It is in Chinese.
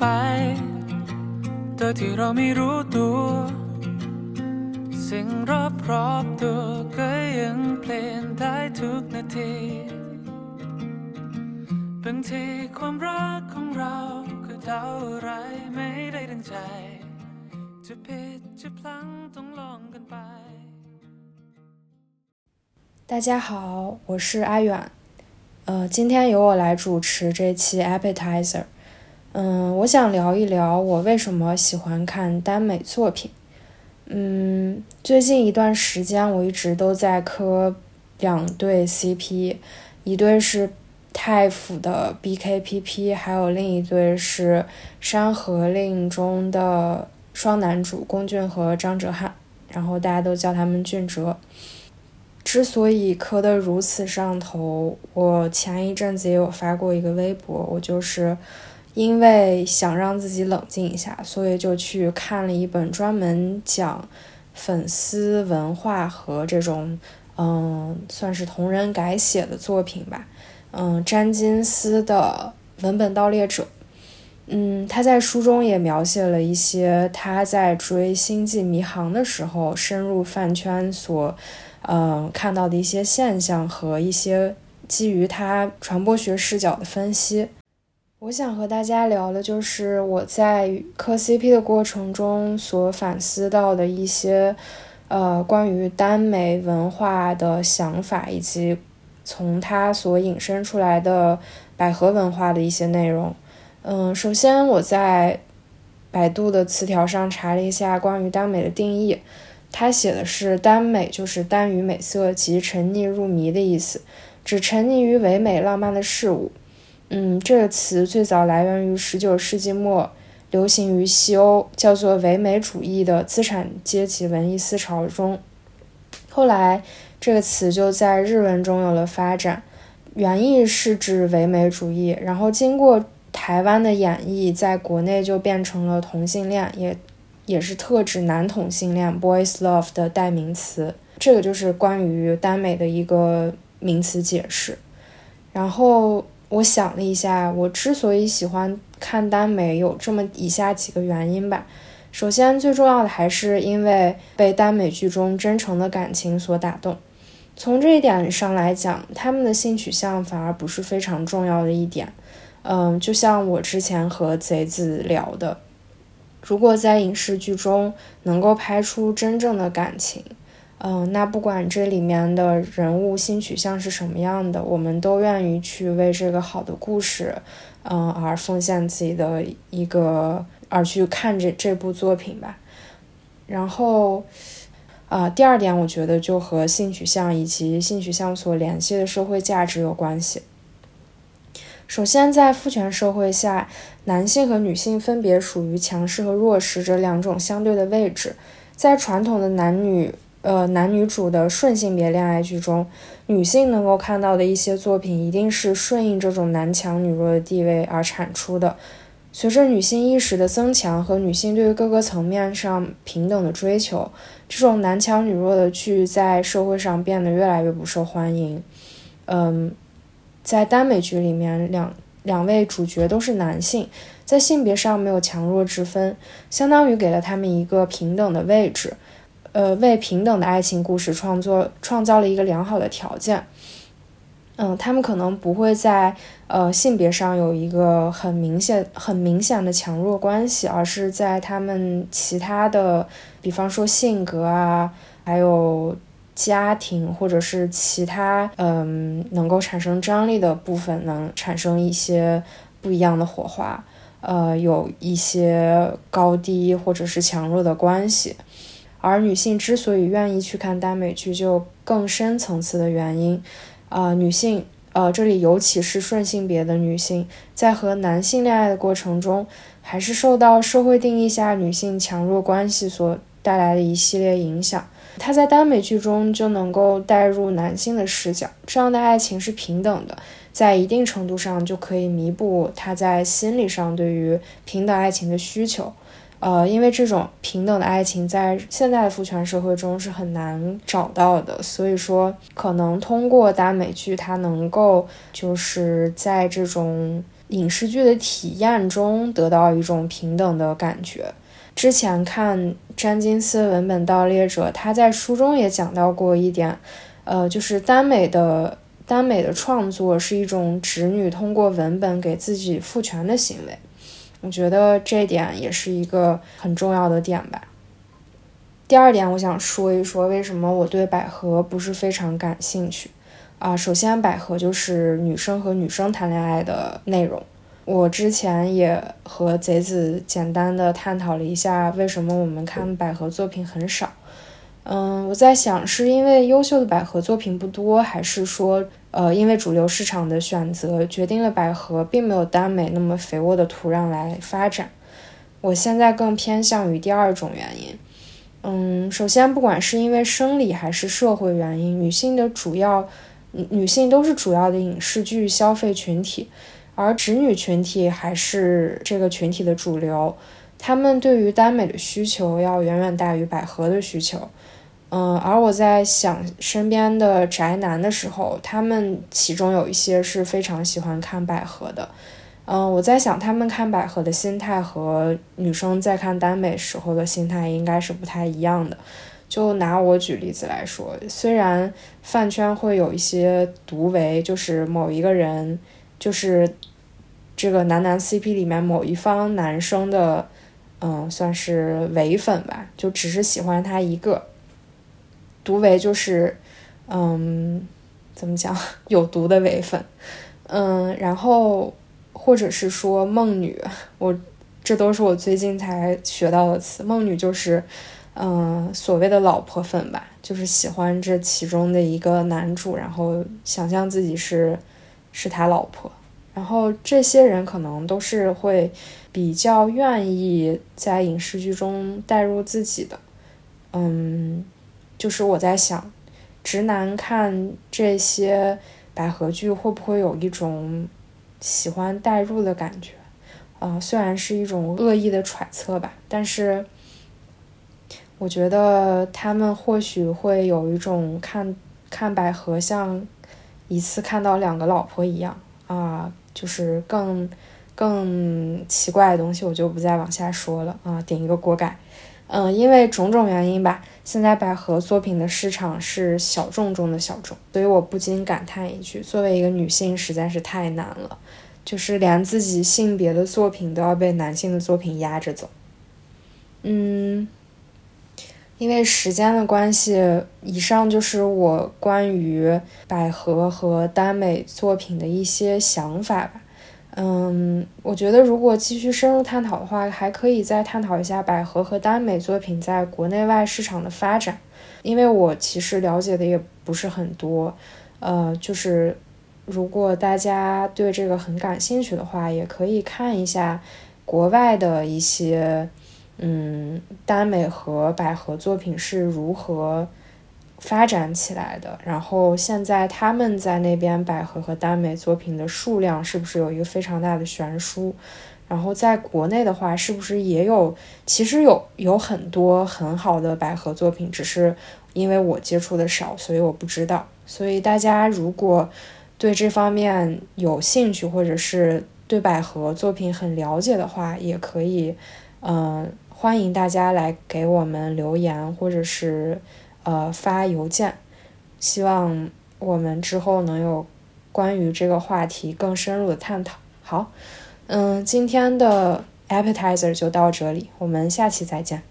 ไป โดยที่เราไม่รู้ตัว สิ่งรอบรอบๆตัวก็ยังเปลี่ยนได้ทุกนาที บางทีความรักของเราก็เดาอะไรไม่ได้ดังใจ จะผิดจะพลั้งต้องลองกันไป 大家好，我是阿远，呃，今天由我来主持这期 Appetizer。 嗯，我想聊一聊我为什么喜欢看耽美作品。嗯，最近一段时间我一直都在磕两对 CP，一对是太府的 BKPP，还有另一对是《山河令》中的双男主龚俊和张哲瀚，然后大家都叫他们俊哲。之所以磕得如此上头，我前一阵子也有发过一个微博，我就是因为想让自己冷静一下，所以就去看了一本专门讲粉丝文化和这种嗯，算是同人改写的作品吧。嗯，詹金斯的《文本盗猎者》。嗯，他在书中也描写了一些他在追《星际迷航》的时候深入饭圈所。嗯，看到的一些现象和一些基于他传播学视角的分析，我想和大家聊的就是我在磕 CP 的过程中所反思到的一些，呃，关于耽美文化的想法，以及从它所引申出来的百合文化的一些内容。嗯，首先我在百度的词条上查了一下关于耽美的定义。它写的是耽美，就是耽于美色及沉溺入迷的意思，指沉溺于唯美浪漫的事物。嗯，这个词最早来源于十九世纪末，流行于西欧，叫做唯美主义的资产阶级文艺思潮中。后来，这个词就在日文中有了发展，原意是指唯美主义，然后经过台湾的演绎，在国内就变成了同性恋，也。也是特指男同性恋 （boys love） 的代名词，这个就是关于耽美的一个名词解释。然后我想了一下，我之所以喜欢看耽美，有这么以下几个原因吧。首先，最重要的还是因为被耽美剧中真诚的感情所打动。从这一点上来讲，他们的性取向反而不是非常重要的一点。嗯，就像我之前和贼子聊的。如果在影视剧中能够拍出真正的感情，嗯，那不管这里面的人物性取向是什么样的，我们都愿意去为这个好的故事，嗯，而奉献自己的一个，而去看这这部作品吧。然后，啊，第二点，我觉得就和性取向以及性取向所联系的社会价值有关系。首先，在父权社会下，男性和女性分别属于强势和弱势这两种相对的位置。在传统的男女呃男女主的顺性别恋爱剧中，女性能够看到的一些作品，一定是顺应这种男强女弱的地位而产出的。随着女性意识的增强和女性对于各个层面上平等的追求，这种男强女弱的剧在社会上变得越来越不受欢迎。嗯。在耽美剧里面，两两位主角都是男性，在性别上没有强弱之分，相当于给了他们一个平等的位置，呃，为平等的爱情故事创作创造了一个良好的条件。嗯，他们可能不会在呃性别上有一个很明显、很明显的强弱关系，而是在他们其他的，比方说性格啊，还有。家庭或者是其他嗯能够产生张力的部分，能产生一些不一样的火花，呃，有一些高低或者是强弱的关系。而女性之所以愿意去看耽美剧，就更深层次的原因。啊，女性，呃，这里尤其是顺性别的女性，在和男性恋爱的过程中，还是受到社会定义下女性强弱关系所带来的一系列影响。他在耽美剧中就能够带入男性的视角，这样的爱情是平等的，在一定程度上就可以弥补他在心理上对于平等爱情的需求。呃，因为这种平等的爱情在现在的父权社会中是很难找到的，所以说可能通过耽美剧，它能够就是在这种影视剧的体验中得到一种平等的感觉。之前看詹金斯文本盗猎者，他在书中也讲到过一点，呃，就是耽美的耽美的创作是一种直女通过文本给自己赋权的行为。我觉得这点也是一个很重要的点吧。第二点，我想说一说为什么我对百合不是非常感兴趣啊。首先，百合就是女生和女生谈恋爱的内容。我之前也和贼子简单的探讨了一下，为什么我们看百合作品很少。嗯，我在想，是因为优秀的百合作品不多，还是说，呃，因为主流市场的选择决定了百合并没有耽美那么肥沃的土壤来发展？我现在更偏向于第二种原因。嗯，首先，不管是因为生理还是社会原因，女性的主要，女性都是主要的影视剧消费群体。而直女群体还是这个群体的主流，他们对于耽美的需求要远远大于百合的需求。嗯，而我在想身边的宅男的时候，他们其中有一些是非常喜欢看百合的。嗯，我在想他们看百合的心态和女生在看耽美时候的心态应该是不太一样的。就拿我举例子来说，虽然饭圈会有一些独唯，就是某一个人。就是这个男男 CP 里面某一方男生的，嗯，算是唯粉吧，就只是喜欢他一个。毒唯就是，嗯，怎么讲，有毒的唯粉，嗯，然后或者是说梦女，我这都是我最近才学到的词。梦女就是，嗯，所谓的老婆粉吧，就是喜欢这其中的一个男主，然后想象自己是。是他老婆，然后这些人可能都是会比较愿意在影视剧中带入自己的，嗯，就是我在想，直男看这些百合剧会不会有一种喜欢代入的感觉？啊，虽然是一种恶意的揣测吧，但是我觉得他们或许会有一种看看百合像。一次看到两个老婆一样啊，就是更更奇怪的东西，我就不再往下说了啊，顶一个锅盖。嗯，因为种种原因吧，现在百合作品的市场是小众中的小众，所以我不禁感叹一句：作为一个女性，实在是太难了，就是连自己性别的作品都要被男性的作品压着走。嗯。因为时间的关系，以上就是我关于百合和耽美作品的一些想法吧。嗯，我觉得如果继续深入探讨的话，还可以再探讨一下百合和耽美作品在国内外市场的发展。因为我其实了解的也不是很多，呃，就是如果大家对这个很感兴趣的话，也可以看一下国外的一些。嗯，耽美和百合作品是如何发展起来的？然后现在他们在那边百合和耽美作品的数量是不是有一个非常大的悬殊？然后在国内的话，是不是也有？其实有有很多很好的百合作品，只是因为我接触的少，所以我不知道。所以大家如果对这方面有兴趣，或者是对百合作品很了解的话，也可以，嗯。欢迎大家来给我们留言，或者是呃发邮件，希望我们之后能有关于这个话题更深入的探讨。好，嗯，今天的 appetizer 就到这里，我们下期再见。